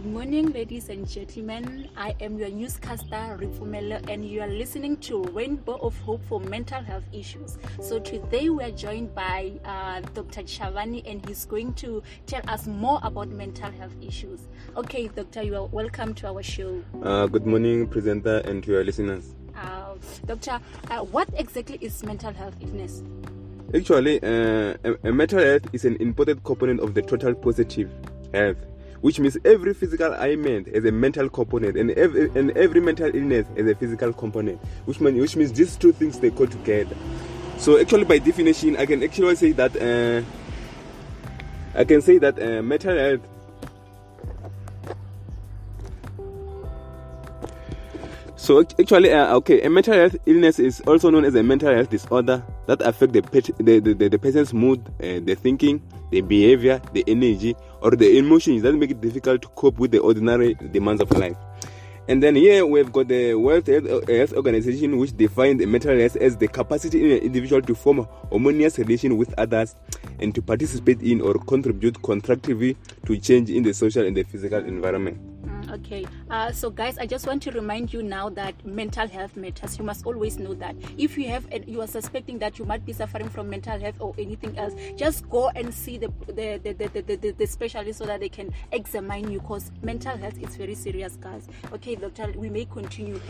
Good morning, ladies and gentlemen. I am your newscaster, Rifumelo, and you are listening to Rainbow of Hope for Mental Health Issues. So today we are joined by uh, Dr. Chavani, and he's going to tell us more about mental health issues. Okay, Doctor, you are welcome to our show. Uh, good morning, presenter, and to your listeners. Uh, doctor, uh, what exactly is mental health illness? Actually, uh, a, a mental health is an important component of the total positive health which means every physical ailment has a mental component and every, and every mental illness has a physical component which, which means these two things they go together. So actually by definition i can actually say that uh, i can say that uh, mental health So actually, uh, okay, a mental health illness is also known as a mental health disorder that affect the the, the, the person's mood, uh, the thinking, the behavior, the energy, or the emotions that make it difficult to cope with the ordinary demands of life. And then here we've got the World Health Organization, which defines mental health as the capacity in an individual to form harmonious relation with others and to participate in or contribute constructively to change in the social and the physical environment. Okay, uh, so guys, I just want to remind you now that mental health matters. You must always know that. If you have, and you are suspecting that you might be suffering from mental health or anything else, just go and see the the the, the, the, the, the specialist so that they can examine you. Because mental health is very serious, guys. Okay, doctor, we may continue.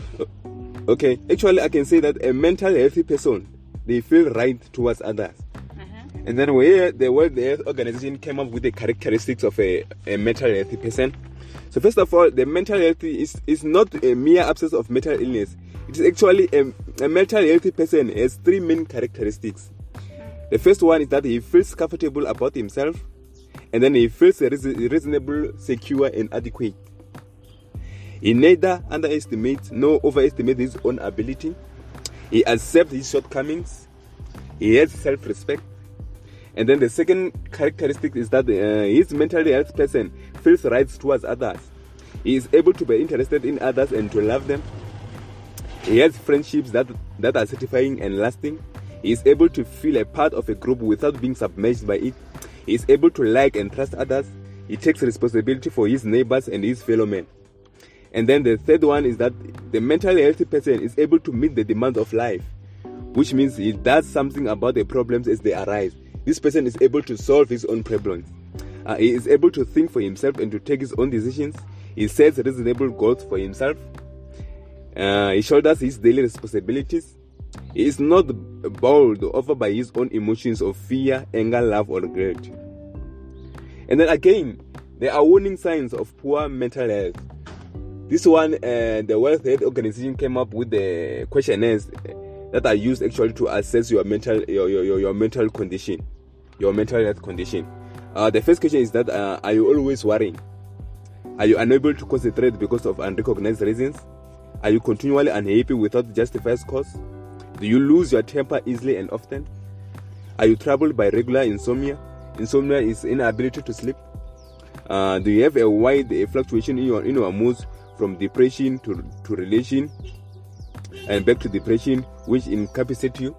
Okay, actually, I can say that a mental healthy person they feel right towards others. Uh-huh. And then where the World Health Organization came up with the characteristics of a, a mental healthy person, so first of all, the mental health is, is not a mere absence of mental illness. It is actually a, a mental healthy person has three main characteristics. The first one is that he feels comfortable about himself, and then he feels reasonable, secure, and adequate. He neither underestimates nor overestimates his own ability. He accepts his shortcomings. He has self-respect. And then the second characteristic is that uh, his mentally health person feels rights towards others. He is able to be interested in others and to love them. He has friendships that, that are satisfying and lasting. He is able to feel a part of a group without being submerged by it. He is able to like and trust others. He takes responsibility for his neighbors and his fellow men. And then the third one is that the mentally healthy person is able to meet the demands of life, which means he does something about the problems as they arise. This person is able to solve his own problems. Uh, he is able to think for himself and to take his own decisions. He sets reasonable goals for himself. Uh, he shoulders his daily responsibilities. He is not bowled over by his own emotions of fear, anger, love, or regret. And then again, there are warning signs of poor mental health. This one, uh, the World Health Organization came up with the questionnaires that are used actually to assess your mental your, your, your mental condition, your mental health condition. Uh, the first question is that uh, are you always worrying? Are you unable to concentrate because of unrecognized reasons? Are you continually unhappy without justified cause? Do you lose your temper easily and often? Are you troubled by regular insomnia? Insomnia is inability to sleep. Uh, do you have a wide a fluctuation in your in your moods from depression to, to relation and back to depression, which incapacitates you?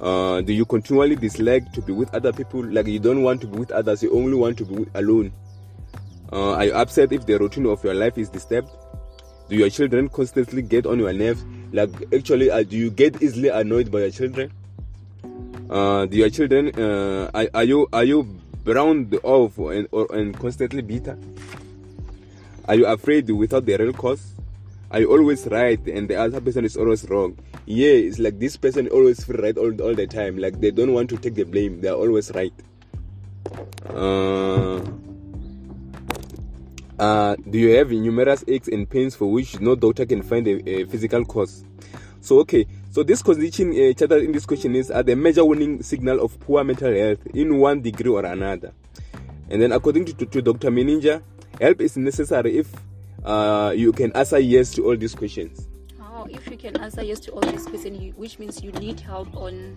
Uh, do you continually dislike to be with other people? Like you don't want to be with others, you only want to be alone. Uh, are you upset if the routine of your life is disturbed? Do your children constantly get on your nerves? Like actually, uh, do you get easily annoyed by your children? Uh, do your children uh, are, are, you are you browned off and or, and constantly bitter? Are you afraid without the real cause? Are you always right and the other person is always wrong? yeah it's like this person always feel right all, all the time like they don't want to take the blame they're always right uh, uh, do you have numerous aches and pains for which no doctor can find a, a physical cause so okay so this condition uh, in this question is are the major warning signal of poor mental health in one degree or another and then according to, to, to dr meninja help is necessary if uh, you can answer yes to all these questions Oh, if you can answer yes to all these questions, which means you need help on.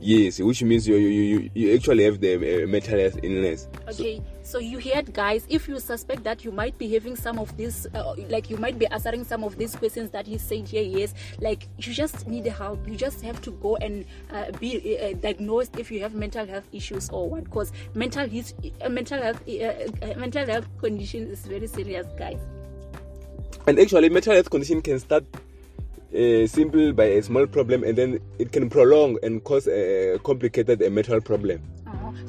Yes, which means you you, you, you actually have the uh, mental health illness. Okay, so, So you heard, guys. If you suspect that you might be having some of this, uh, like you might be answering some of these questions that he said here, yes, like you just need help. You just have to go and uh, be uh, diagnosed if you have mental health issues or what. Because mental health, uh, mental health, uh, uh, mental health condition is very serious, guys. And actually, mental health condition can start uh, simple by a small problem and then it can prolong and cause a complicated mental problem.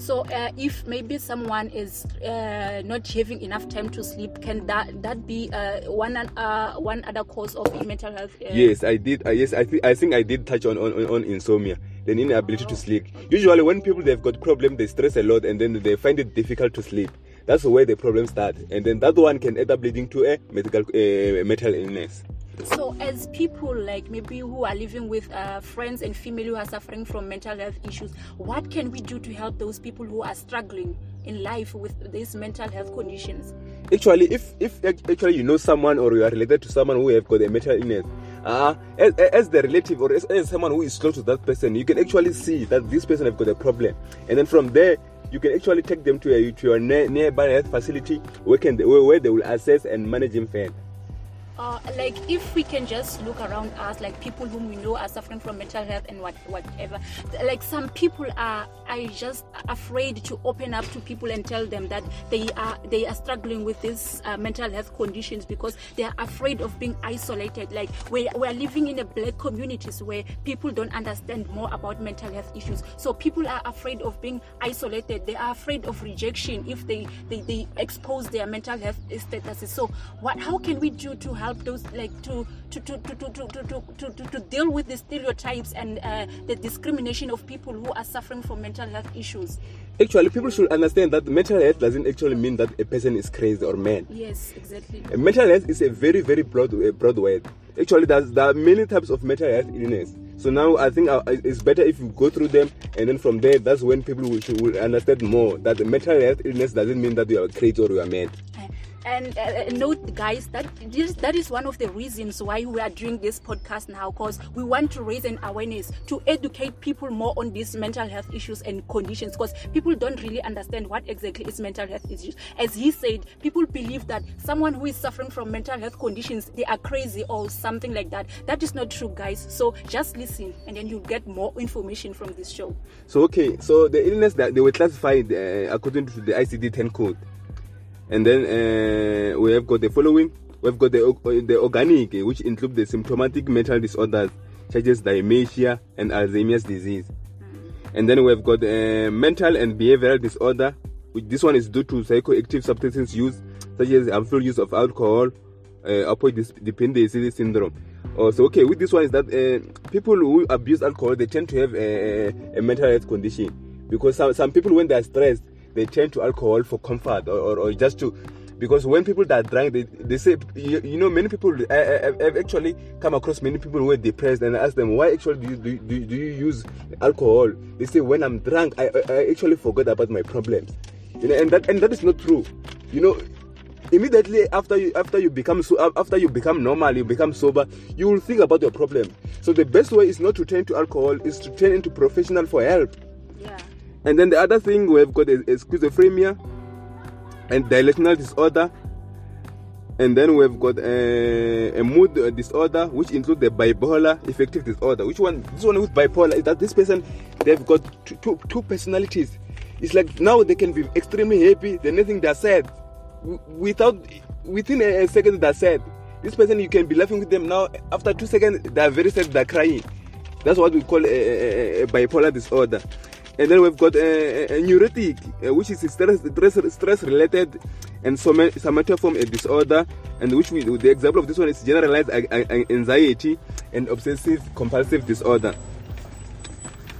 So uh, if maybe someone is uh, not having enough time to sleep can that that be uh, one uh, one other cause of mental health uh? yes i did yes i think i think i did touch on on, on insomnia the inability oh. to sleep usually when people they've got problem they stress a lot and then they find it difficult to sleep that's where the problem starts and then that one can end up leading to a medical mental illness so as people like maybe who are living with uh, friends and family who are suffering from mental health issues what can we do to help those people who are struggling in life with these mental health conditions? Actually if if actually you know someone or you are related to someone who have got a mental illness uh, as, as the relative or as, as someone who is close to that person you can actually see that this person have got a problem. And then from there you can actually take them to a to your nearby health facility where can they, where, they will assess and manage him further uh, like if we can just look around us like people whom we know are suffering from mental health and what whatever like some people are are just afraid to open up to people and tell them that they are they are struggling with these uh, mental health conditions because they are afraid of being isolated. Like we we are living in a black communities where people don't understand more about mental health issues. So people are afraid of being isolated. They are afraid of rejection if they they, they expose their mental health statuses. So what how can we do to help those like to to to to to to to, to, to, to deal with the stereotypes and uh, the discrimination of people who are suffering from mental health issues. Actually people should understand that mental health doesn't actually mean that a person is crazy or mad. Yes exactly. Mental health is a very very broad broad word. Actually there's, there are many types of mental health illness. So now I think uh, it's better if you go through them, and then from there, that's when people will, will understand more that the mental health illness doesn't mean that you are crazy or you are mad and uh, note guys that this, that is one of the reasons why we are doing this podcast now because we want to raise an awareness to educate people more on these mental health issues and conditions because people don't really understand what exactly is mental health issues. As he said people believe that someone who is suffering from mental health conditions they are crazy or something like that. That is not true guys. So just listen and then you'll get more information from this show. So okay. So the illness that they were classified uh, according to the icd-10 code and then uh, we have got the following. We've got the, the organic which include the symptomatic mental disorders such as dementia and alzheimer's disease. And then we've got uh, mental and behavioral disorder which this one is due to psychoactive substances use such as harmful use of alcohol uh, opioid dependency syndrome. Also okay with this one is that uh, people who abuse alcohol they tend to have a, a mental health condition. Because some, some people when they are stressed they turn to alcohol for comfort or, or, or just to because when people that drink they, they say you, you know many people I, have actually come across many people who are depressed and ask them why actually do you, do, do, do you use alcohol? They say when i'm drunk I, I actually forgot about my problems. You know and that and that is not true. You know immediately after you after you become so after you become normal you become sober you will think about your problem. So the best way is not to turn to alcohol is to turn into professional for help. Yeah and then the other thing we've got is, schizophrenia and delusional disorder. And then we've got a, a mood disorder, which includes the bipolar affective disorder. Which one? This one with bipolar is that this person they've got two, two, two personalities. It's like now they can be extremely happy, the next they're sad. Without within a, a second they're sad. This person you can be laughing with them now. After two seconds they're very sad, they're crying. That's what we call a, a, a bipolar disorder and then we've got a, a neurotic, uh, which is stress, stress, stress related and somatoform a disorder, and which we, the example of this one is generalized anxiety and obsessive compulsive disorder.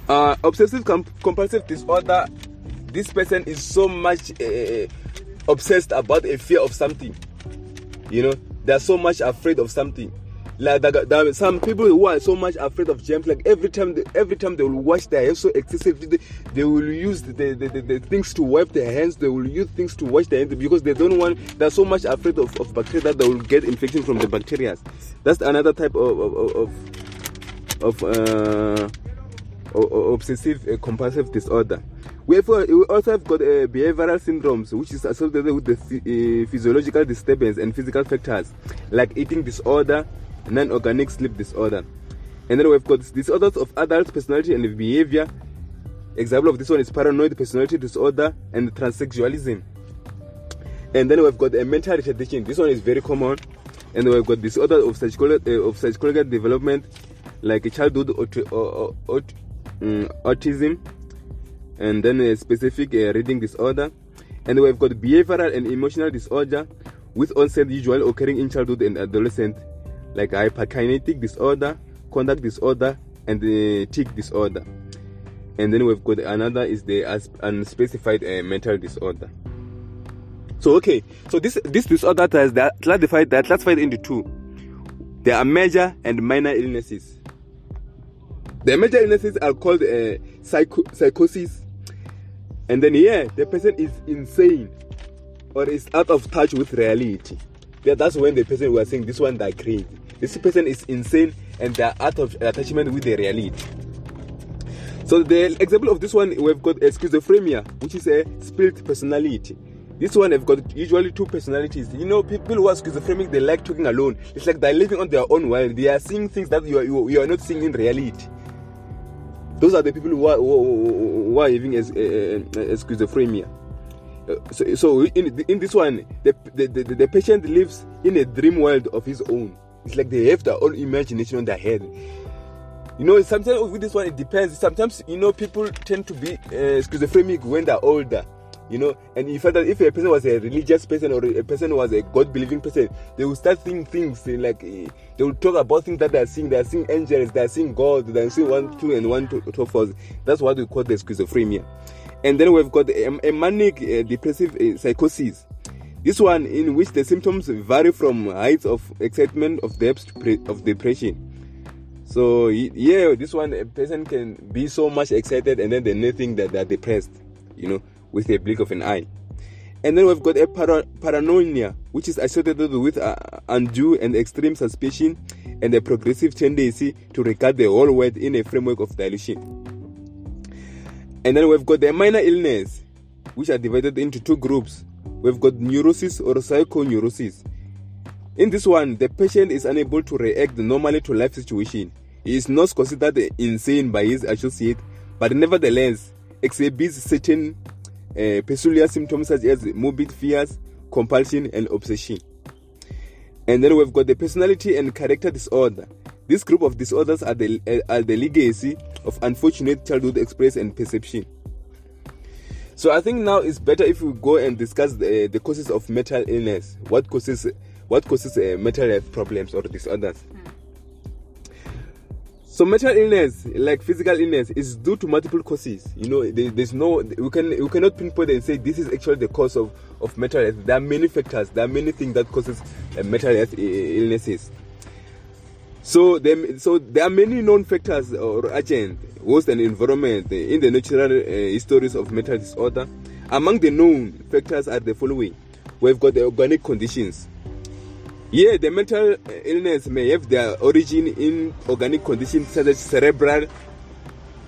Uh, obsessive compulsive disorder, this person is so much uh, obsessed about a fear of something. You know, they're so much afraid of something like there are some people who are so much afraid of germs like every time they, every time they will wash their hands so excessively they, they will use the, the, the, the, things to wipe their hands they will use things to wash their hands because they don't want they're so much afraid of, of bacteria that they will get infection from the bacteria. That's another type of of of, of uh, obsessive uh, compulsive disorder. We, have, we also have got uh, behavioral syndromes, which is associated with the uh, physiological disturbance and physical factors like eating disorder, non-organic sleep disorder. And then we've got disorders of adult personality and behavior. Example of this one is paranoid personality disorder and transsexualism. And then we've got a mental retardation. This one is very common. And we've got disorder of psychological, uh, of psychological development, like childhood aut- aut- aut- um, autism, and then a specific uh, reading disorder. And we've got behavioral and emotional disorder with onset usually occurring in childhood and adolescent, like hyperkinetic disorder, conduct disorder, and the tic disorder. And then we've got another is the unspecified uh, mental disorder. So okay, so this this disorder is classified that classified into two. There are major and minor illnesses. The major illnesses are called uh, psycho- psychosis, and then here the person is insane or is out of touch with reality. Yeah, that's when the person are saying this one that crazy. This person is insane and they are out of attachment with the reality. So the example of this one we've got a schizophrenia, which is a split personality. This one have got usually two personalities. You know, people who are schizophrenic, they like talking alone. It's like they're living on their own world. They are seeing things that you are, you, you are not seeing in reality. Those are the people who are, who, who are having a, a, a schizophrenia. Uh, so, so in, in this one, the, the, the, the patient lives in a dream world of his own. It's like they have their own imagination on their head. You know, sometimes with this one, it depends. Sometimes, you know, people tend to be uh, schizophrenic when they're older you know. And you find that if a person was a religious person or a person was a god believing person they will start seeing things like eh, they will talk about things that they are seeing. They are seeing angels they are seeing god they are seeing one two and one two, two four that's what we call the schizophrenia. And then we've got a, a manic uh, depressive uh, psychosis this one in which the symptoms vary from heights of excitement of depth of depression so yeah this one a person can be so much excited and then they think that they're depressed you know with a blink of an eye. And then we've got a para- paranoia, which is associated with uh, undue and extreme suspicion and a progressive tendency to regard the whole world in a framework of delusion. And then we've got the minor illness, which are divided into two groups. We've got neurosis or psychoneurosis. In this one, the patient is unable to react normally to life situation. He is not considered insane by his associate, but nevertheless exhibits certain uh, peculiar symptoms such as morbid fears, compulsion, and obsession. And then we've got the personality and character disorder. This group of disorders are the, uh, are the legacy of unfortunate childhood experience and perception. So I think now it's better if we go and discuss the, the causes of mental illness. What causes what causes uh, mental health problems or disorders? Mm. So mental illness, like physical illness, is due to multiple causes. You know, there, there's no we can we cannot pinpoint and say this is actually the cause of, of mental health. There are many factors. There are many things that causes uh, mental health illnesses. So there, so there are many known factors or agents, host and environment in the natural uh, histories of mental disorder. Among the known factors are the following: we've got the organic conditions. Yeah, the mental illness may have their origin in organic conditions such as cerebral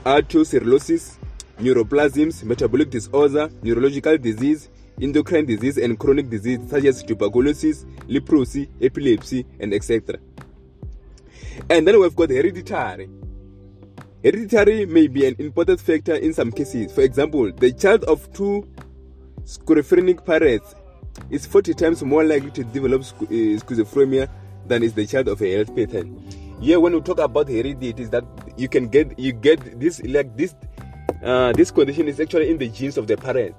arteriosclerosis, neuroplasms, metabolic disorder, neurological disease, endocrine disease, and chronic disease such as tuberculosis, leprosy, epilepsy, and etc. And then we've got hereditary. Hereditary may be an important factor in some cases. For example, the child of two schizophrenic parents is 40 times more likely to develop uh, schizophrenia than is the child of a health pattern. Yeah, when we talk about heredity, it is that you can get you get this like this uh, this condition is actually in the genes of the parent.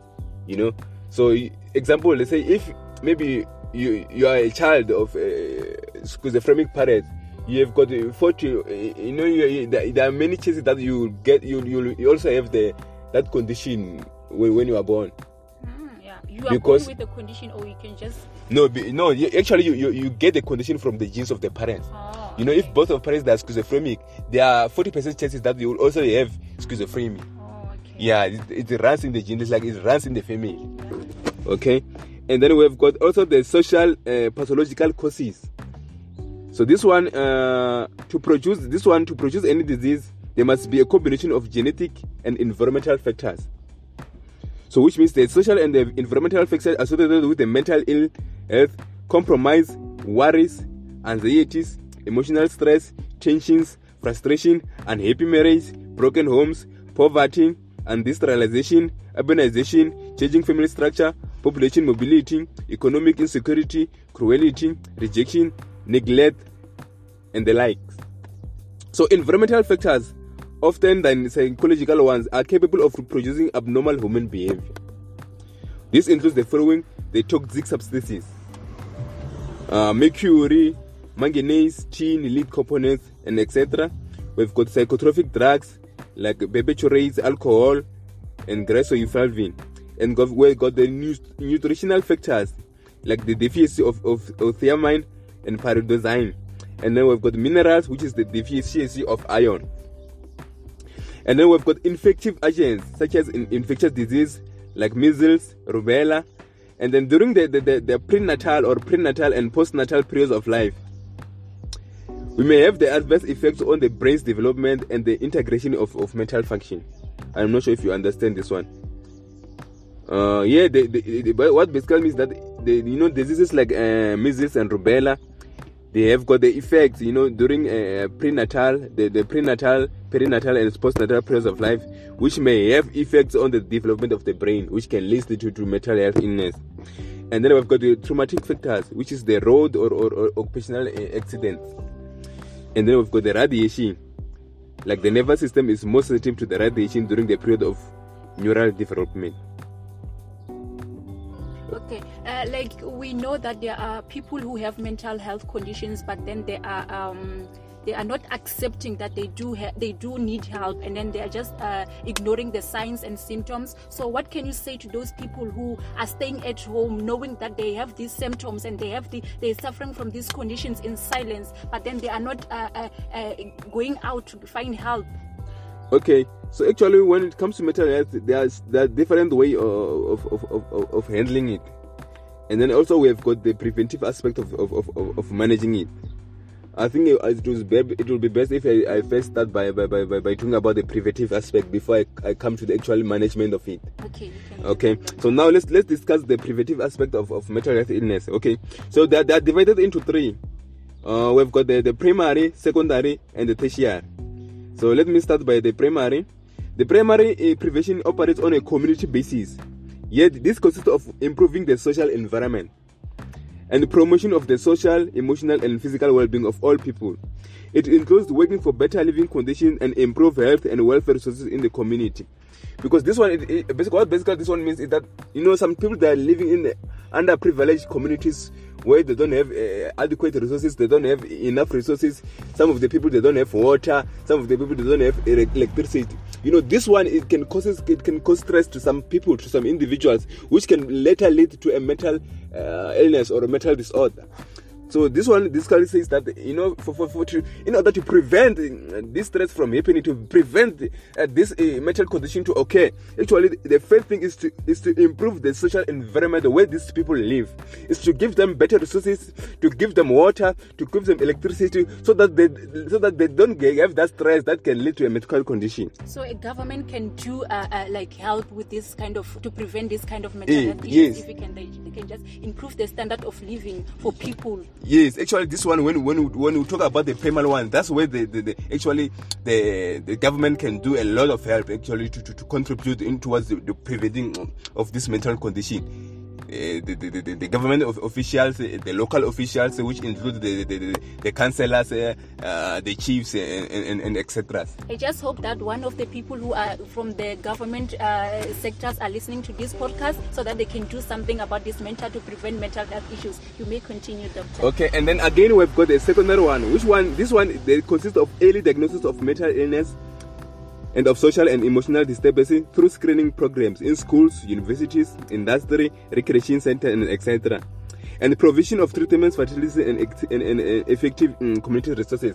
You know, so example, let's say if maybe you you are a child of a schizophrenic parent, you have got 40. You know, you, there are many chances that you get you you also have the that condition when, when you are born. Yeah, you are because, born with the condition or you can just no be, no actually you, you you get the condition from the genes of the parents. Oh, you know if both of parents are schizophrenic there are 40 percent chances that you will also have schizophrenia. Oh, okay. yeah it, it, runs in the genes like it runs in the family. Okay? And then we've got also the social uh, pathological causes so this one uh, to produce this one to produce any disease there must be a combination of genetic and environmental factors. So, which means the social and the environmental factors associated with the mental ill health compromise, worries, anxieties, emotional stress, tensions, frustration, unhappy marriage, broken homes, poverty, and industrialization, urbanization, changing family structure, population mobility, economic insecurity, cruelty, rejection, neglect, and the likes. So, environmental factors, often than psychological ones, are capable of producing abnormal human behavior. This includes the following the toxic substances uh, mercury, manganese, tin, lead components, and etc. We've got psychotropic drugs like barbiturates, alcohol, and griseofulvin. And we've got the nutritional factors like the deficiency of, of, of thiamine and pyridoxine. And then we've got minerals, which is the deficiency of iron. And then we've got infective agents such as in infectious disease like measles, rubella, and then during the, the, the, the prenatal or prenatal and postnatal periods of life, we may have the adverse effects on the brain's development and the integration of, of mental function. I'm not sure if you understand this one. Uh, yeah, the, the, the, what basically means that the, you know diseases like uh, measles and rubella, they have got the effects. You know during uh, prenatal, the, the prenatal, perinatal, and postnatal periods of life, which may have effects on the development of the brain, which can lead to, to mental health illness. And then we've got the traumatic factors, which is the road or, or, or occupational uh, accidents. And then we've got the radiation. Like the nervous system is most sensitive to the radiation during the period of neural development. Okay, uh, like we know that there are people who have mental health conditions, but then there are um, they are not accepting that they do ha- they do need help and then they are just uh, ignoring the signs and symptoms. So what can you say to those people who are staying at home knowing that they have these symptoms and they have the they're suffering from these conditions in silence but then they are not uh, uh, uh going out to find help? Okay so actually when it comes to mental health there's there are different way of, of, of, of, handling it and then also we have got the preventive aspect of, of, of, of managing it I think it, it, was be, it will be best if I, I first start by, by, by, by, talking about the preventive aspect before I, I come to the actual management of it. Okay. Okay. So now let's let's discuss the preventive aspect of, of mental health illness. Okay. So they are, they are divided into three. Uh, we've got the, the primary, secondary, and the tertiary. So let me start by the primary. The primary uh, prevention operates on a community basis. Yet this consists of improving the social environment and the promotion of the social, emotional, and physical well being of all people. It includes working for better living conditions and improve health and welfare resources in the community. Because this one, it, it, basically, what basically this one means is that you know some people that are living in the underprivileged communities where they don't have uh, adequate resources, they don't have enough resources. Some of the people they don't have water. Some of the people they don't have electricity. You know, this one it can cause it can cause stress to some people, to some individuals, which can later lead to a mental uh, illness or a mental disorder. So this one, this study says that you know, for, for, for to, in order to prevent uh, this stress from happening, to prevent uh, this uh, mental condition to occur, actually the first thing is to is to improve the social environment the way these people live, is to give them better resources, to give them water, to give them electricity, so that they so that they don't have that stress that can lead to a medical condition. So a government can do uh, uh, like help with this kind of to prevent this kind of mental health issues. Yes. If we can, they, they can just improve the standard of living for people. Yes, actually, this one when when we, when we talk about the primal one, that's where the, the, the, actually the the government can do a lot of help actually to, to, to contribute in towards the, the preventing of this mental condition. Uh, the, the, the, the, government officials, uh, the local officials, which include the, the, the, councillors, uh, uh, the chiefs, and, and, and etc. I just hope that one of the people who are from the government uh, sectors are listening to this podcast so that they can do something about this mental to prevent mental health issues. You may continue, Doctor. Okay, and then again, we've got a secondary one. Which one? This one they consist of early diagnosis of mental illness and of social and emotional disturbances through screening programs in schools, universities, industry, recreation centers, and etc. And provision of treatments, facilities, and, and, and, and effective um, community resources.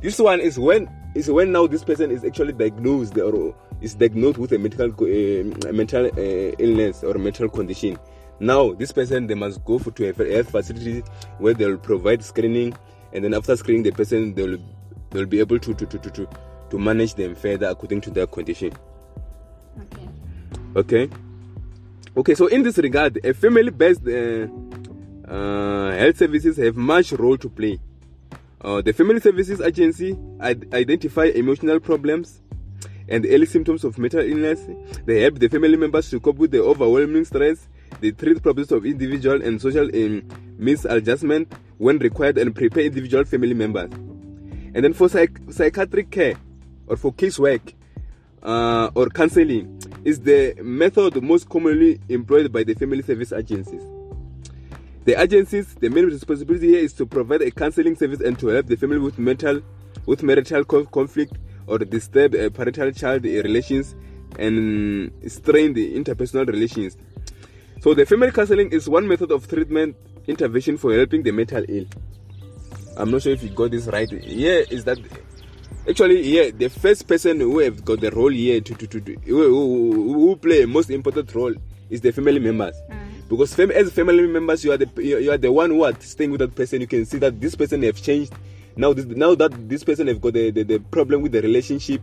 This one is when is when now this person is actually diagnosed or is diagnosed with a medical uh, mental uh, illness or mental condition. Now this person they must go for, to a health facility where they will provide screening, and then after screening the person they will they will be able to to, to, to, to to manage them further according to their condition. Okay. Okay. Okay, so in this regard, a family-based uh, uh, health services have much role to play. Uh, the Family Services Agency ad- identify emotional problems and early symptoms of mental illness. They help the family members to cope with the overwhelming stress. They treat problems of individual and social um, misadjustment when required and prepare individual family members. And then for psych- psychiatric care or for casework uh, or counseling is the method most commonly employed by the family service agencies. The agencies, the main responsibility here is to provide a counseling service and to help the family with mental, with marital conflict or disturbed uh, parental-child relations and strain the interpersonal relations. So the family counseling is one method of treatment intervention for helping the mental ill. I'm not sure if you got this right. Here is that actually yeah the first person who have got the role here to to, to, to who, who, who play most important role is the family members. Mm. Because fam- as family members, you are the you are the one who are staying with that person. You can see that this person have changed. Now, this, now that this person have got the, the, the problem with the relationship,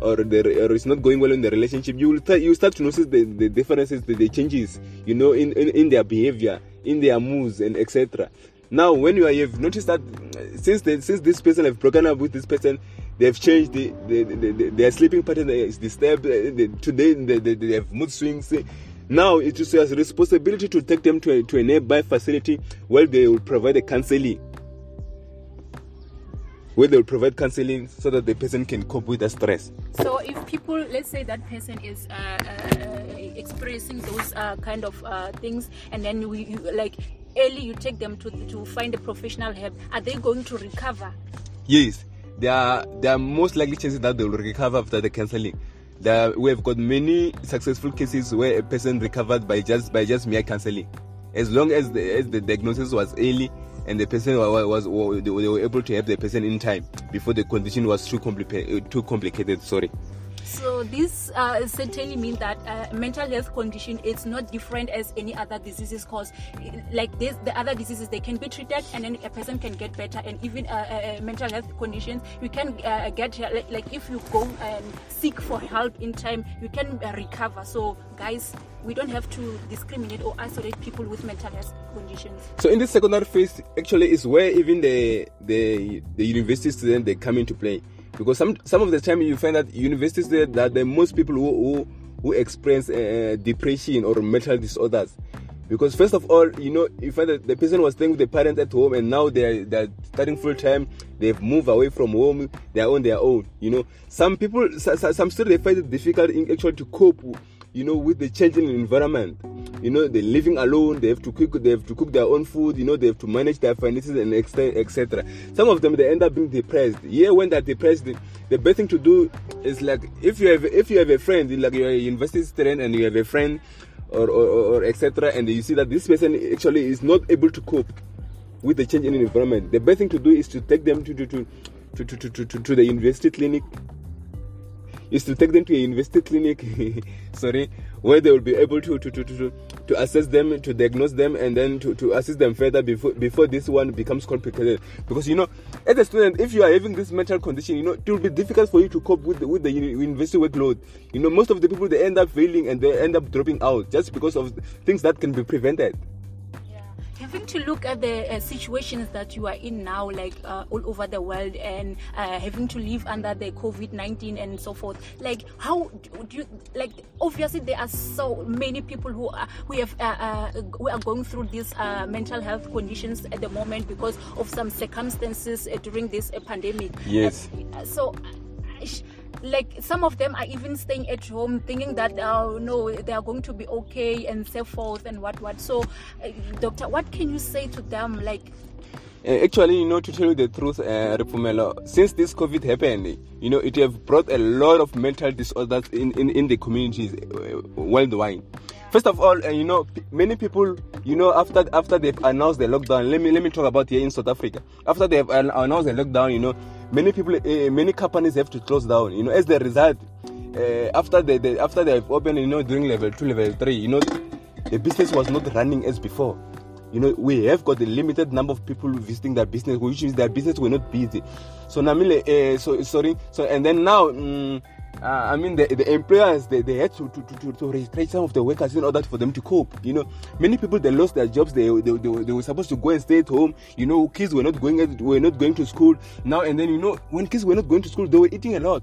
or the or it's not going well in the relationship, you will start you start to notice the, the differences, the, the changes, you know, in, in, in their behavior, in their moods, and etc. Now, when you you've noticed that since the, since this person have broken up with this person, they have changed the, the, the, the their sleeping pattern is disturbed. uh, the- Today they, they, they have mood swings. Now it is your responsibility to take them to a, to a nearby facility where they will provide a counseling. Where they will provide counseling so that the person can cope with the stress. So if people, let's say that person is uh, uh, experiencing those uh, kind of uh, things, and then we you, like early you take them to to find a professional help, are they going to recover? Yes, there are there are most likely chances that they will recover after the. There, we have got many successful cases where a person recovered by just by just mere counseling, as long as the as the diagnosis was early and the person wa- was, was they were able to help the person in time before the condition was too complicated. Too complicated. Sorry. So this uh, certainly means that uh, mental health condition is not different as any other diseases cause like this the other diseases they can be treated and then a person can get better. And even uh, uh, uh, mental health conditions you can uh, get like, if you go and seek for help in time you can recover. So guys we don't have to discriminate or isolate people with mental health conditions. So in this secondary phase, actually, is where even the the the university students they come into play because some some of the time you find that universities there that the most people who who, who experience uh, depression or mental disorders. Because first of all, you know, you find that the person was staying with the parents at home, and now they're they're starting full time. They've moved away from home. They're on their own. You know, some people, so- so- some students they find it difficult in actually to cope. You know, with the changing environment. You know they're living alone they have to cook they have to cook their own food you know they have to manage their finances and etc some of them they end up being depressed. Yeah when they're depressed the, best thing to do is like if you have if you have a friend like you're a university student and you have a friend or or, or, etc and you see that this person actually is not able to cope with the change in environment the best thing to do is to take them to to to, to, to, to, to the university clinic is to take them to a university clinic sorry where they will be able to to, to, to, to assess them to diagnose them and then to, to assist them further before before this one becomes complicated because you know as a student if you are having this mental condition you know it will be difficult for you to cope with the, with the university workload you know most of the people they end up failing and they end up dropping out just because of things that can be prevented. Having to look at the uh, situations that you are in now, like uh, all over the world, and uh, having to live under the COVID 19 and so forth, like how do you, like, obviously, there are so many people who are, who have, uh, uh, who are going through these uh, mental health conditions at the moment because of some circumstances uh, during this uh, pandemic. Yes. Uh, so, like some of them are even staying at home thinking that oh no they are going to be okay and so forth and what what so uh, doctor what can you say to them like Uh, actually, you know, to tell you the truth, uh, since this COVID happened, you know, it have brought a lot of mental disorders in, in, in the communities uh, worldwide. First of all, uh, you know, p- many people, you know, after after they've announced the lockdown, let me let me talk about here in South Africa. After they've an- announced the lockdown, you know, many people, uh, many companies have to close down. You know, as the result, uh, after they, they after they've opened, you know, during level two, level three, you know, the business was not running as before you know we have got a limited number of people visiting their business which means their business were not busy so namile uh, so sorry so and then now mm, uh, I mean, the, the employers they, they had to to, to, to restrain some of the workers in order for them to cope. You know, many people they lost their jobs. They, they, they, they were supposed to go and stay at home. You know, kids were not going were not going to school now. And then you know, when kids were not going to school, they were eating a lot.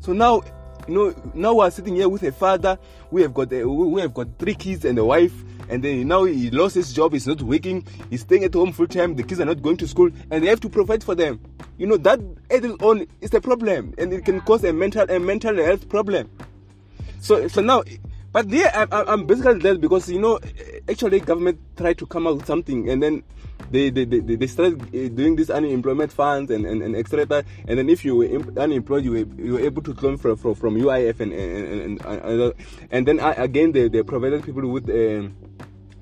So now, you know, now we're sitting here with a father. We have got a, we have got three kids and a wife and then now he lost his job, he's not working, he's staying at home full time, the kids are not going to school, and they have to provide for them. You know, that it is on is a problem and it can cause a mental a mental health problem. So so now but yeah, I, I'm basically glad because you know, actually, government tried to come out with something, and then they they, they, they started uh, doing this unemployment funds and and, and etc. And then if you were unemployed, you were, you were able to claim from from, from UIF and and and, and, and then again they, they provided people with. Um,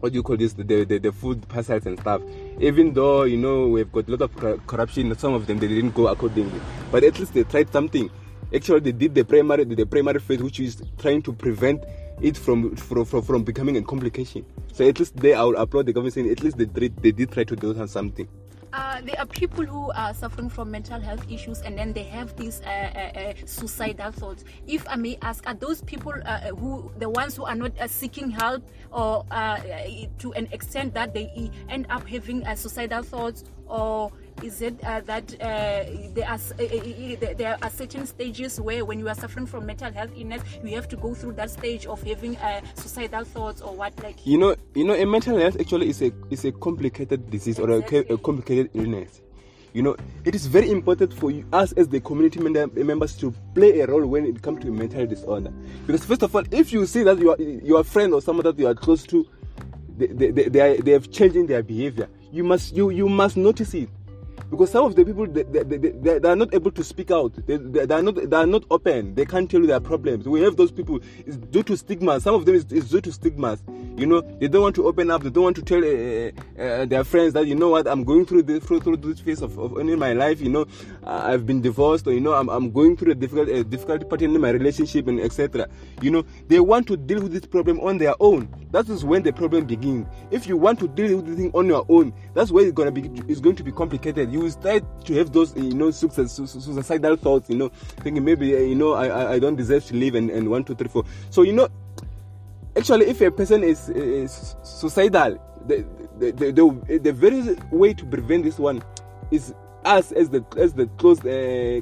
what do you call this the, the, the food parcels and stuff. Even though you know we've got a lot of corruption some of them they didn't go accordingly. But at least they tried something. Actually they did the primary the primary phase which is trying to prevent it from from, from, from becoming a complication. So at least they i will applaud the government saying at least they, they did try to do something uh, there are people who are suffering from mental health issues and then they have these uh, uh, uh suicidal thoughts. If I may ask, are those people uh, who, the ones who are not seeking help or to an extent that they end up having suicidal thoughts or is it uh, that uh, there are uh, there are certain stages where when you are suffering from mental health illness you have to go through that stage of having suicidal thoughts or what like you know you know a mental health actually is a is a complicated disease exactly. or a, a complicated illness. You know it is very important for you, us as the community members to play a role when it comes to mental disorder. Because first of all if you see that your your friend or someone that you are close to they, they, they, they, are, they have changed in their behavior you must you you must notice it because some of the people they, they, they, they, are not able to speak out. They, they, they, are not they are not open. They can't tell you their problems. We have those people it's due to stigma some of them is, is due to stigmas. You know they don't want to open up. They don't want to tell uh, uh, their friends that you know what? I'm going through this through, through this phase of, of in my life. You know i've been divorced or you know i'm, I'm going through a difficult a difficult part in my relationship and etc you know they want to deal with this problem on their own. That is when the problem begins. If you want to deal with the thing on your own that's where it's going to be it's going to be complicated you will start to have those you know suicidal thoughts you know thinking maybe uh, you know I, I don't deserve to live and, and one two three four. So you know actually if a person is, is suicidal the, the, the, the, the very way to prevent this one is us as the as the close uh,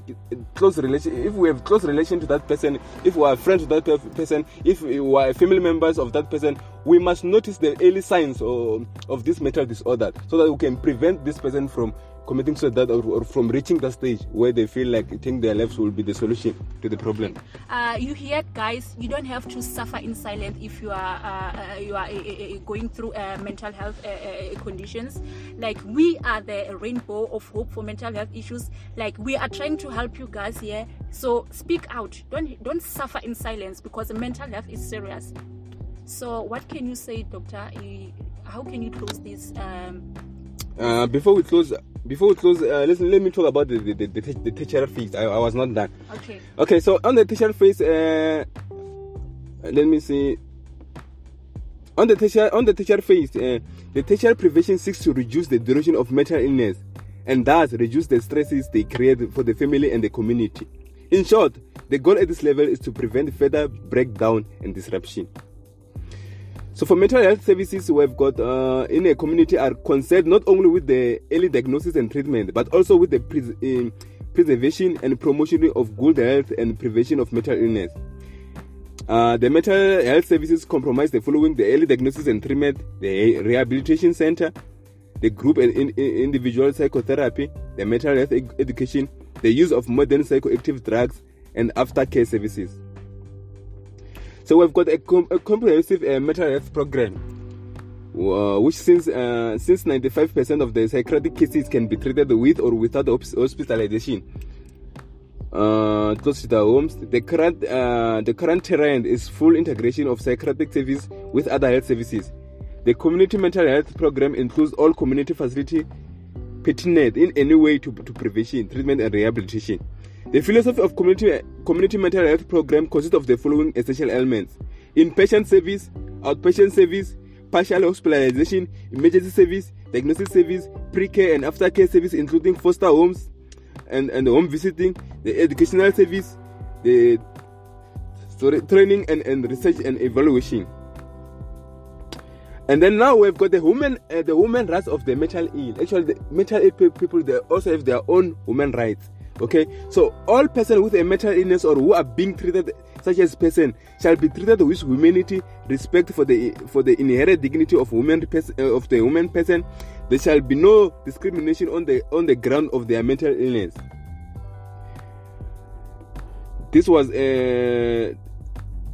close relation if we have close relation to that person if we are friends with that person if we are family members of that person we must notice the early signs of, of this mental disorder so that we can prevent this person from committing suicide or, or, from reaching that stage where they feel like they think their lives will be the solution to the problem. Uh, you hear, guys, you don't have to suffer in silence if you are uh, uh you are uh, uh, going through uh, mental health conditions. Like we are the rainbow of hope for mental health issues. Like we are trying to help you guys here. So speak out. Don't don't suffer in silence because mental health is serious. So what can you say, doctor? How can you close this? Um, before we close, before we close, uh, listen, let me talk about the the, the, the, the tertiary phase. I, I, was not done. Okay. Okay, so on the teacher phase, uh, let me see. On the teacher on the teacher phase, uh, the teacher prevention seeks to reduce the duration of mental illness and thus reduce the stresses they create for the family and the community. In short, the goal at this level is to prevent further breakdown and disruption. So for mental health services, we've got uh, in a community are concerned not only with the early diagnosis and treatment, but also with the pres- uh, preservation and promotion of good health and prevention of mental illness. Uh, the mental health services comprise the following: the early diagnosis and treatment, the rehabilitation center, the group and in, in individual psychotherapy, the mental health ed- education, the use of modern psychoactive drugs, and aftercare services. So we've got a, com- a comprehensive uh, mental health program, uh, which since uh, since 95% of the psychiatric cases can be treated with or without hospitalization. Uh, close to the homes, the current uh, the current trend is full integration of psychiatric service with other health services. The community mental health program includes all community facility pertinent in any way to, to prevention, treatment, and rehabilitation. The philosophy of community, community mental health program consists of the following essential elements inpatient service, outpatient service, partial hospitalization, emergency service, diagnosis service, pre care and after care service, including foster homes and, and home visiting, the educational service, the sorry, training and, and research and evaluation. And then now we've got the human uh, the human rights of the mental ill. Actually, the mental ill people they also have their own human rights. Okay, so all persons with a mental illness or who are being treated such as person shall be treated with humanity, respect for the for the inherent dignity of woman uh, of the human person. There shall be no discrimination on the on the ground of their mental illness. This was a uh,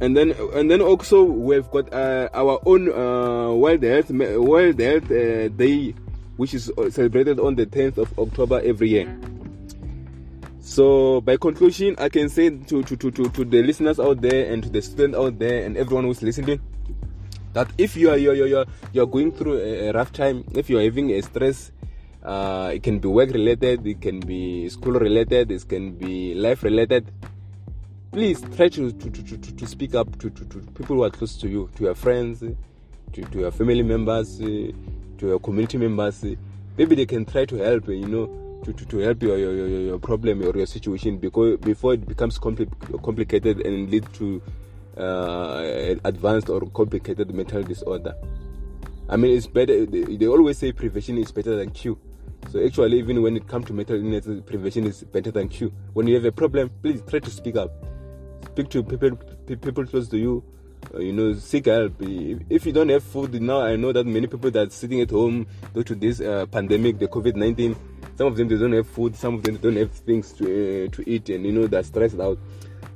and then and then also we've got uh, our own uh, World Health World Health uh, Day, which is celebrated on the 10th of October every year. So by conclusion, I can say to, to, to, to, to the listeners out there and to the students out there and everyone who's listening that if you are you're, you're, you're going through a, rough time, if you're having a stress, uh, it can be work related, it can be school related, it can be life related please try to, to, to, to, to speak up to, to, to people who are close to you, to your friends, to, to your family members, to your community members. Maybe they can try to help, you know, to, to, to help your, your, your, your problem or your situation because before it becomes compli- complicated and lead to uh, advanced or complicated mental disorder. I mean, it's better. They, they always say prevention is better than cure. So actually, even when it comes to mental illness, prevention is better than cure. When you have a problem, please try to speak up speak to people people close to you uh, you know seek help if you don't have food now i know that many people that are sitting at home due to this uh, pandemic the covid-19 some of them they don't have food. Some of them don't have things to uh, to eat and you know they're stressed out.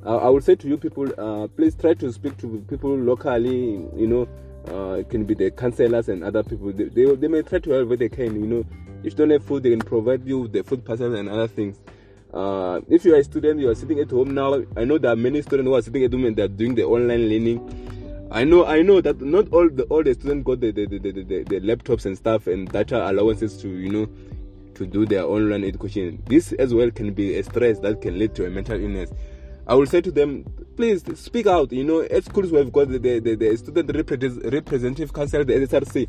Uh, i would say to you people uh, please try to speak to people locally you know. Uh, it can be the counselors and other people. They, they, they may try to help where they can you know. If you don't have food they can provide you with the food parcels and other things. Uh, if you are a student, you are sitting at home now. I know there are many students who are sitting at home and they are doing the online learning. I know, I know that not all the all the students got the, the, the, the, the laptops and stuff and data allowances to you know to do their online education. This as well can be a stress that can lead to a mental illness. I will say to them, please speak out. You know, at schools we've got the, the, the student representative council, the SRC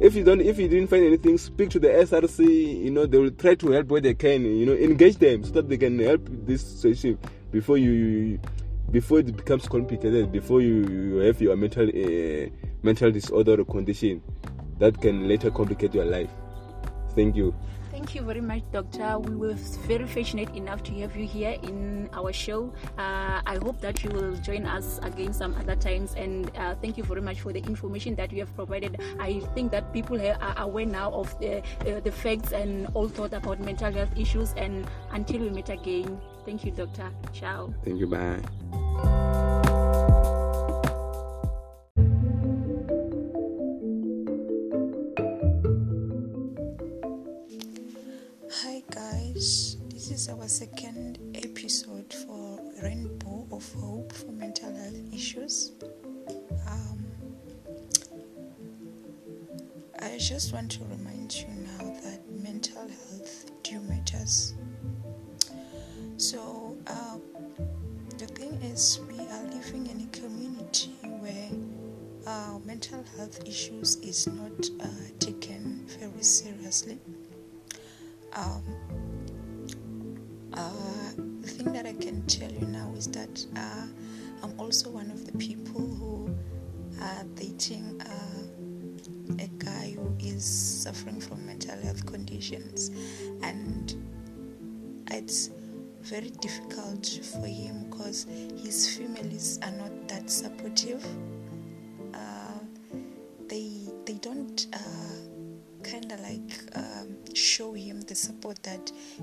if you don't if you didn't find anything speak to the src you know they will try to help where they can you know engage them so that they can help this situation before you before it becomes complicated before you, you have your mental uh, mental disorder or condition that can later complicate your life thank you Thank you very much, Doctor. We were very fortunate enough to have you here in our show. Uh, I hope that you will join us again some other times. And uh, thank you very much for the information that you have provided. I think that people here are aware now of the, uh, the facts and all thought about mental health issues. And until we meet again, thank you, Doctor. Ciao. Thank you. Bye.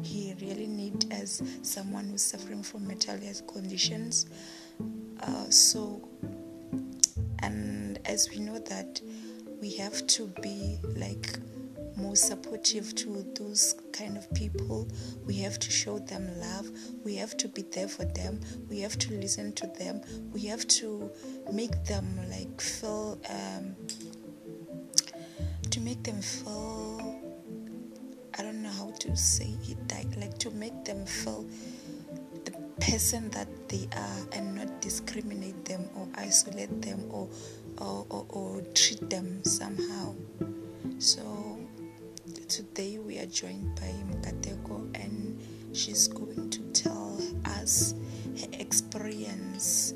He really need as someone who's suffering from mental health conditions. Uh, so, and as we know that we have to be like more supportive to those kind of people. We have to show them love. We have to be there for them. We have to listen to them. We have to make them like feel um, to make them feel I don't know how to say to make them feel the person that they are and not discriminate them or isolate them or or, or, or treat them somehow. So today we are joined by Mkateko and she's going to tell us her experience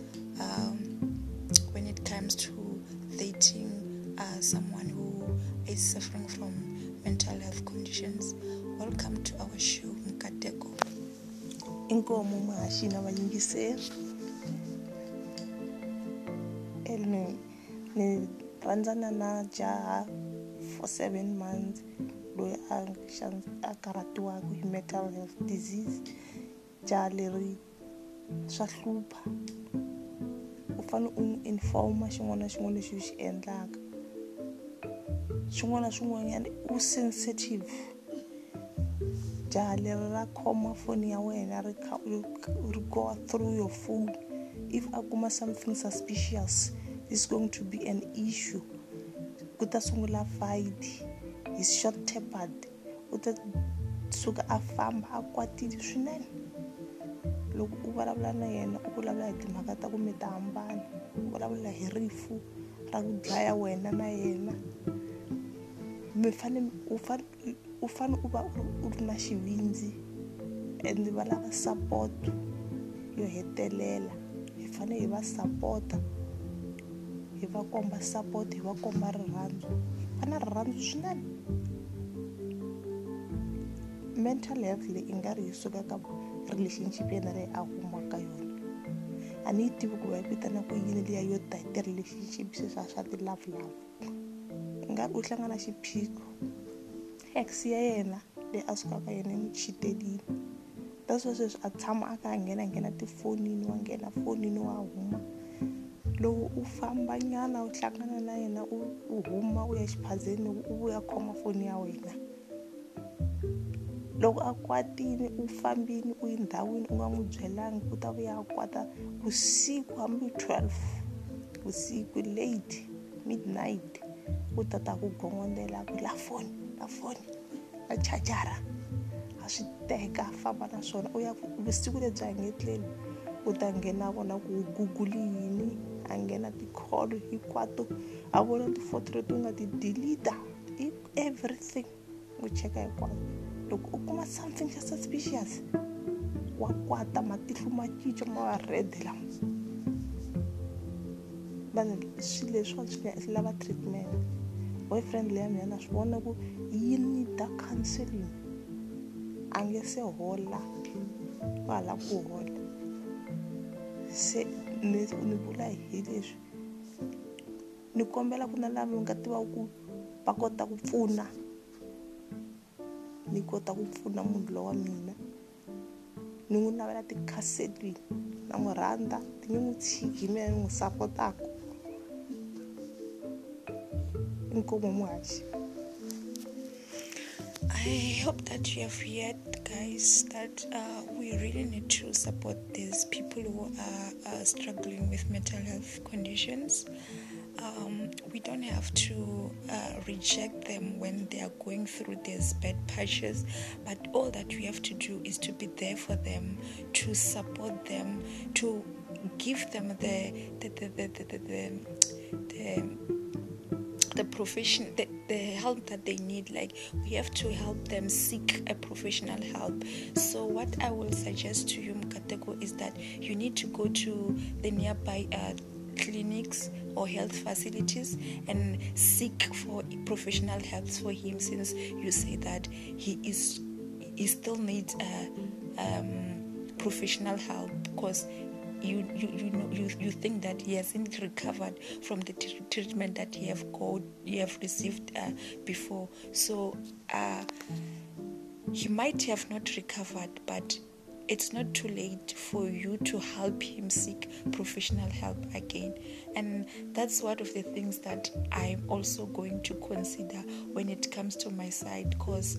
inkomo mahashi na vayingiseri ni ni rhandzana na jaha for seven months loyi a a karhatiwaka hi mental health disease. Jaha leri swa hlupha u fanele u n'wi informa xin'wana na xin'wana lexi u xi endlaka. Swin'wana na swin'wanyana u sensitive jaha leri ra khoma foni ya wena ri kha ri go through your phone. If a kuma something suspicious is going to be an issue. Ku ta sungula fight is short tempered. U ta suka a famba a kwatile swinene. Loko u vulavula na yena u vulavula hi timhaka ta ku mi ta hambana. U vulavula hi rifu ra ku dlaya wena na yena. Mi fane u u fane u va u ri na xivindzi and va lava support yo hetelela. Hi fane hi va sapota hi va komba support hi va komba rirhandzu. Va na rirhandzu swinene. Mental health leyi i nga ri yi suka ka relationship yena leyi a humaka yona. A ni yi tivi ku va yi vitana ku yini liya yo ta hi ti-relationship sweswa swa ti-love love i nga ri u hlangana xiphiqo ex ya yena leyi a sukaka yena yi chitelini that's why sweswi a tshama a kha a nghena nghena tifonini wa nghena fonini wa huma. Loko u famba nyana u hlangana na yena u huma u ya xiphazeni u vuya khoma foni ya wena. Loko a kwatile u fambile u yi ndhawini u nga n'wi byelanga u ta vuya a kwata vusiku hambi twelve vusiku late midnight u ta ta ku gongondela ku la foni la foni la chajara. A swi teka famba na swona. U ya vusiku lebyi a nge u ta nghena vona ku google yini a nghena tikholo hinkwato a vona tifoto leti u nga ti deleta everything u cheka hinkwato. Loko u kuma something xa suspicious wa kwata matihlo ma cinca ma va red lama vanhu swilo leswiwa swi lava treatment. Boyfriend leya mina na swi vona ku yi nida counseling. A nge se hola wa ha lava ku hola. Se ni ni vula hi leswi ni kombela ku na lava mi nga tivaka ku va kota ku pfuna ni kota ku pfuna munhu lowa mina. Ni n'wi lavela tikhasetini na n'wi rhandza ti nge n'wi tshiki hi mina ni n'wi sapotaka inkomo muhaxi I hope that you have heard, guys, that uh, we really need to support these people who are uh, struggling with mental health conditions. Um, we don't have to uh, reject them when they are going through these bad patches, but all that we have to do is to be there for them, to support them, to give them the the the the the, the, the, the the profession the, the help that they need like we have to help them seek a professional help. So what i will suggest to you mkateko is that you need to go to the nearby uh, clinics or health facilities and seek for professional help for him since you say that he is he still needs uh, um, professional help because you you you know you, you think that he hasn't recovered from the t- treatment that he have got he have received uh, before. So uh, he might have not recovered but it's not too late for you to help him seek professional help again. And that's one of the things that i'm also going to consider when it comes to my side because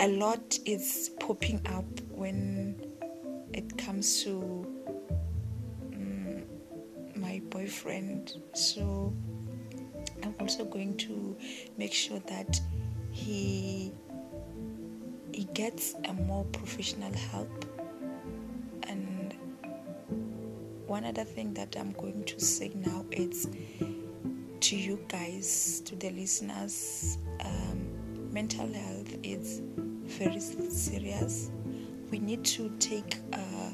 a lot is popping up when comes to um, my boyfriend. So I'm also going to make sure that he he gets a more professional help. And one other thing that I'm going to say now is to you guys, to the listeners, um, mental health is very serious we need to take uh,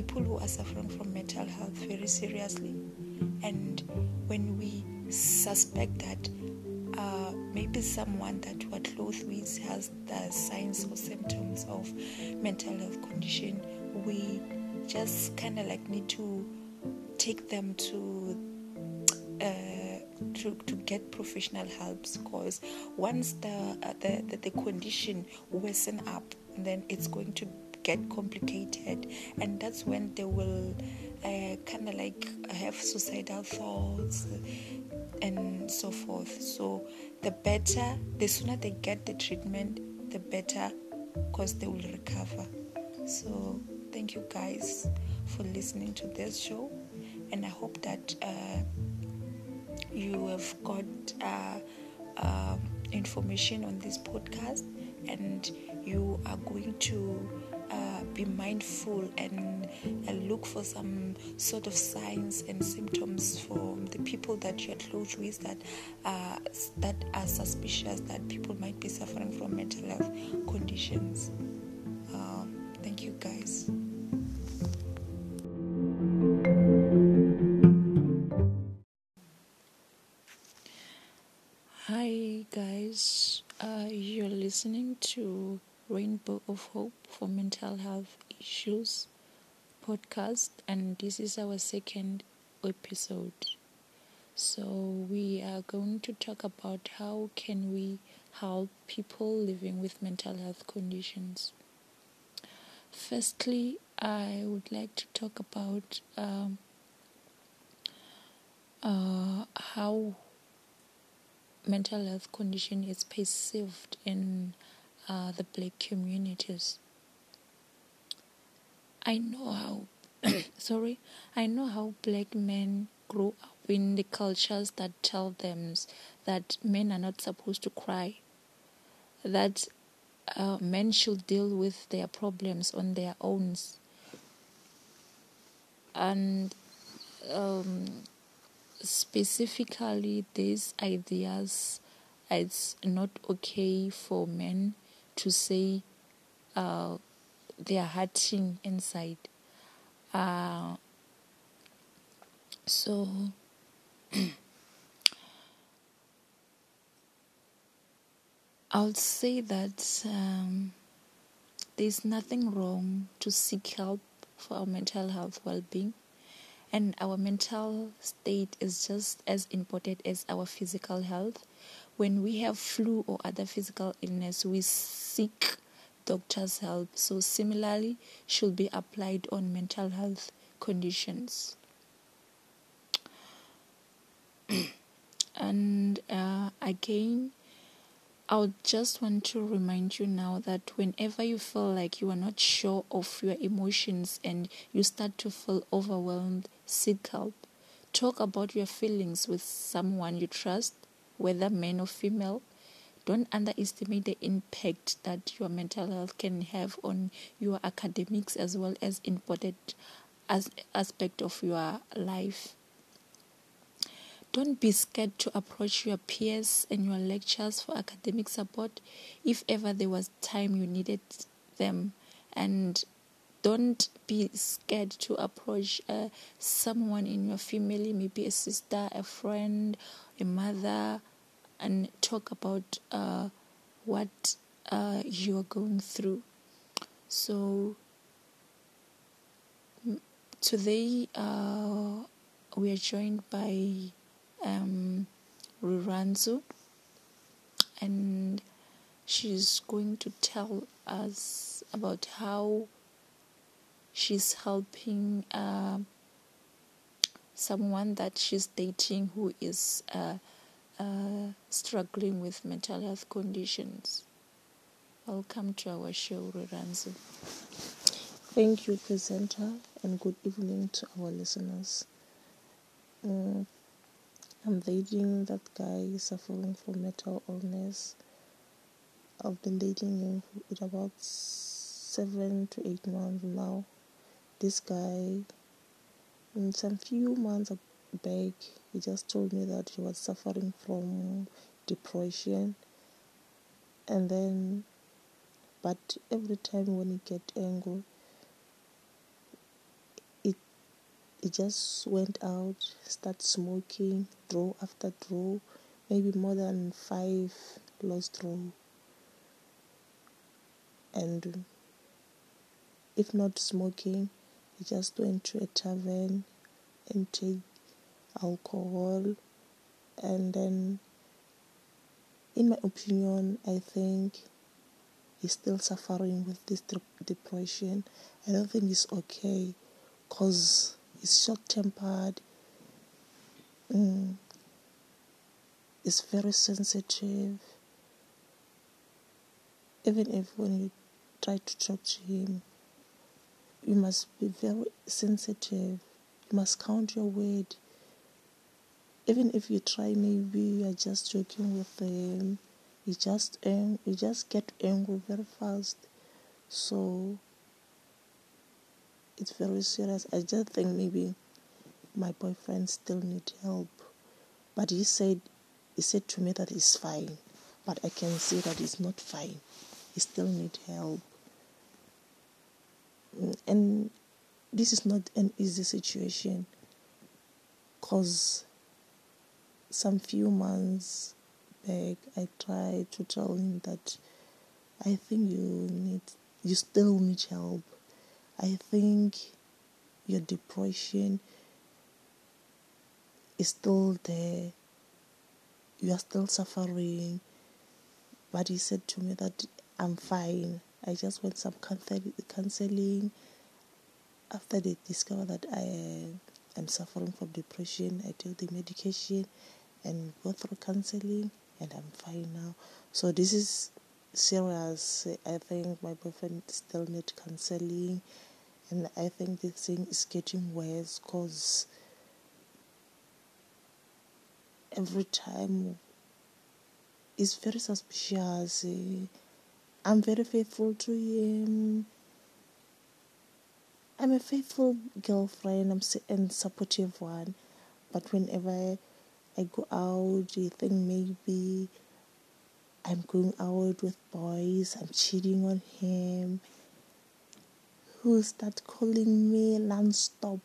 people who are suffering from mental health very seriously. And when we suspect that uh, maybe someone that we are close with has the signs or symptoms of mental health condition, we just kind of like need to take them to uh, to, to get professional help because once the, uh, the, the the condition worsen up then it's going to get complicated and that's when they will uh, kind of like have suicidal thoughts and so forth. So the better the sooner they get the treatment the better because they will recover. So thank you guys for listening to this show and i hope that uh, you have got uh, uh, information on this podcast and you are going to be mindful and look for some sort of signs and symptoms from the people that you're close with that uh, that are suspicious that people might be suffering from mental health conditions. Um, thank you, guys. Hi, guys. Uh, you're listening to Rainbow of Hope for Mental Health Issues podcast, and this is our second episode. So we are going to talk about how can we help people living with mental health conditions. Firstly, I would like to talk about um, uh, how mental health condition is perceived in the black communities. I know how, sorry, I know how black men grow up in the cultures that tell them that men are not supposed to cry, that uh, men should deal with their problems on their own. And um, specifically, these ideas, it's not okay for men to say uh, they are hurting inside. Uh, so, I'll say that um, there's nothing wrong to seek help for our mental health well being. And our mental state is just as important as our physical health. When we have flu or other physical illness, we seek doctor's help. So, similarly, should be applied on mental health conditions. and uh, again, I would just want to remind you now that whenever you feel like you are not sure of your emotions and you start to feel overwhelmed, seek help. Talk about your feelings with someone you trust, whether man or female. Don't underestimate the impact that your mental health can have on your academics as well as important as aspect of your life. Don't be scared to approach your peers and your lecturers for academic support if ever there was time you needed them. And don't be scared to approach uh, someone in your family, maybe a sister, a friend, a mother, and talk about uh, what uh, you are going through. So, today uh, we are joined by um, Ruranzu, and she's going to tell us about how she's helping uh, someone that she's dating who is uh, uh, struggling with mental health conditions. Welcome to our show, Ruranzu. Thank you, presenter, and good evening to our listeners. Mm, I'm dating that guy suffering from mental illness. I've been dating him for about seven to eight months now. This guy, in some few months back, he just told me that he was suffering from depression. And then but every time when he get angry it it just went out start smoking draw after draw maybe more than five lost draw and if not smoking he just went to a tavern and take alcohol and then in my opinion i think he's still suffering with this depression. I don't think it's okay because he's short-tempered. Mm, very sensitive. Even if when you try to talk to him you must be very sensitive. You must count your word even if you try maybe you're just joking with him you just you just get angry very fast. So it's very serious. I just think maybe my boyfriend still need help. But he said he said to me that he's fine. But i can see that he's not fine. He still need help. And this is not an easy situation. Because some few months back i tried to tell him that i think you need you still need help. I think your depression is still there. You are still suffering. But he said to me that i'm fine. I just went some counseling. After they discovered that I am suffering from depression, I took the medication and go through counseling, and I'm fine now. So this is serious. I think my boyfriend still need counseling, and I think this thing is getting worse because every time it's very suspicious. I'm very faithful to him. I'm a faithful girlfriend I'm and supportive one. But whenever I go out, you think maybe I'm going out with boys, I'm cheating on him. Who start calling me non-stop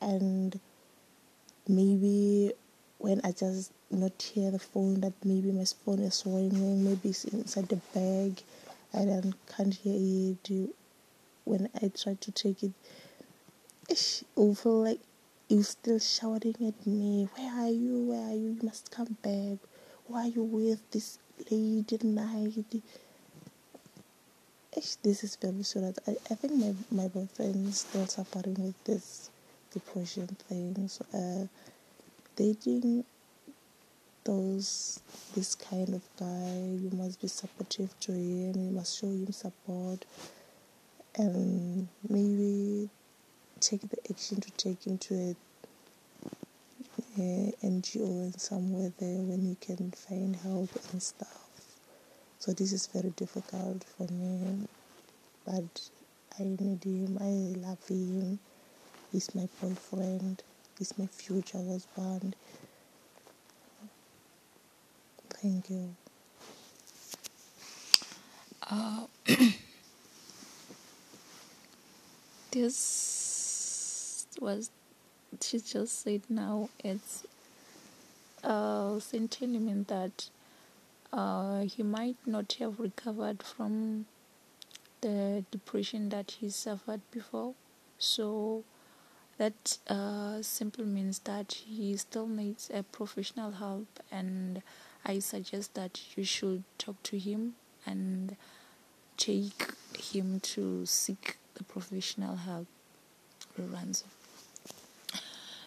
and maybe when I just not hear the phone that maybe my phone is ringing, maybe it's inside the bag, and I can't hear it. When I try to take it, will feel like you still shouting at me. Where are you? Where are you? You must come back. Why are you with this lady tonight? This is very sad. I, I think my, my boyfriend is still suffering with this depression thing. So, uh, dating those this kind of guy you must be supportive to him you must show him support and maybe take the action to take him to a, a NGO and somewhere there when he can find help and stuff. So this is very difficult for me but I need him I love him. He's my boyfriend he's my future husband. Thank you. Uh, this was she just said now it's uh, sentiment that uh, he might not have recovered from the depression that he suffered before. So that uh, simply means that he still needs a professional help and I suggest that you should talk to him and take him to seek the professional help. Lorenzo.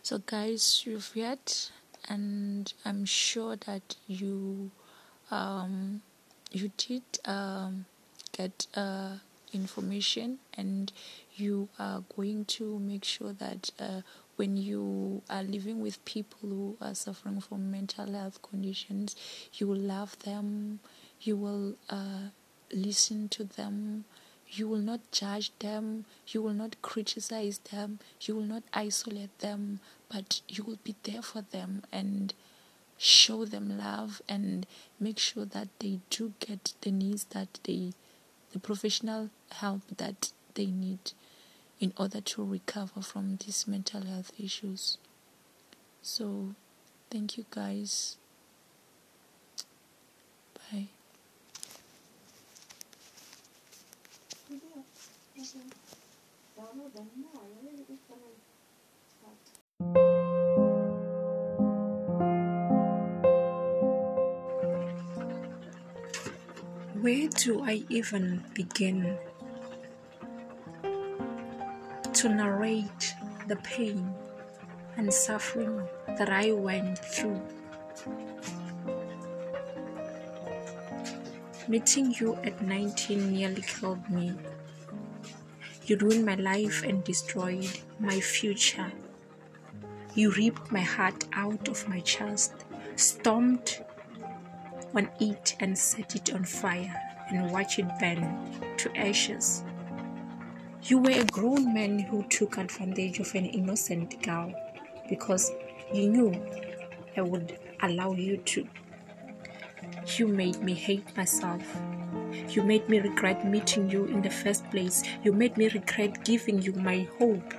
So, guys, you've heard, and I'm sure that you um, you did um, get uh, information, and you are going to make sure that uh, when you are living with people who are suffering from mental health conditions, you will love them, you will uh, listen to them, you will not judge them, you will not criticize them, you will not isolate them, but you will be there for them and show them love and make sure that they do get the needs that they the professional help that they need in order to recover from these mental health issues. So, thank you guys. Bye. Where do I even begin to narrate the pain and suffering that I went through? Meeting you at 19 nearly killed me. You ruined my life and destroyed my future. You ripped my heart out of my chest, stomped on it and set it on fire and watched it burn to ashes. You were a grown man who took advantage of an innocent girl because you knew I would allow you to. You made me hate myself. You made me regret meeting you in the first place. You made me regret giving you my hope.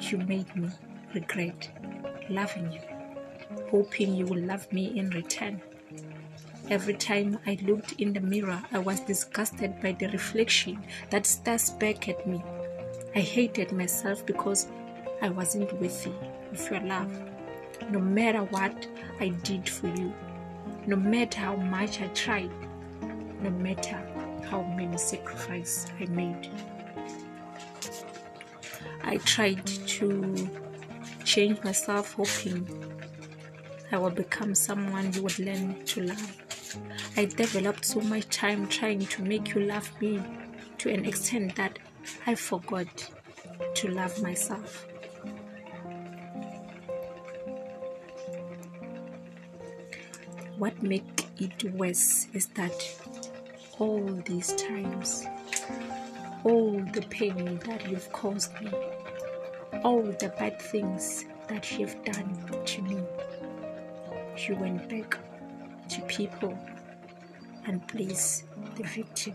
You made me regret loving you, hoping you will love me in return. Every time I looked in the mirror, I was disgusted by the reflection that stares back at me. I hated myself because I wasn't worthy of your love. No matter what I did for you, no matter how much I tried, no matter how many sacrifices I made. I tried to change myself, hoping I will become someone you would learn to love. I developed so much time trying to make you love me to an extent that I forgot to love myself. What made it worse is that all these times, all the pain that you've caused me, all the bad things that you've done to me, you went back to people and please the victim.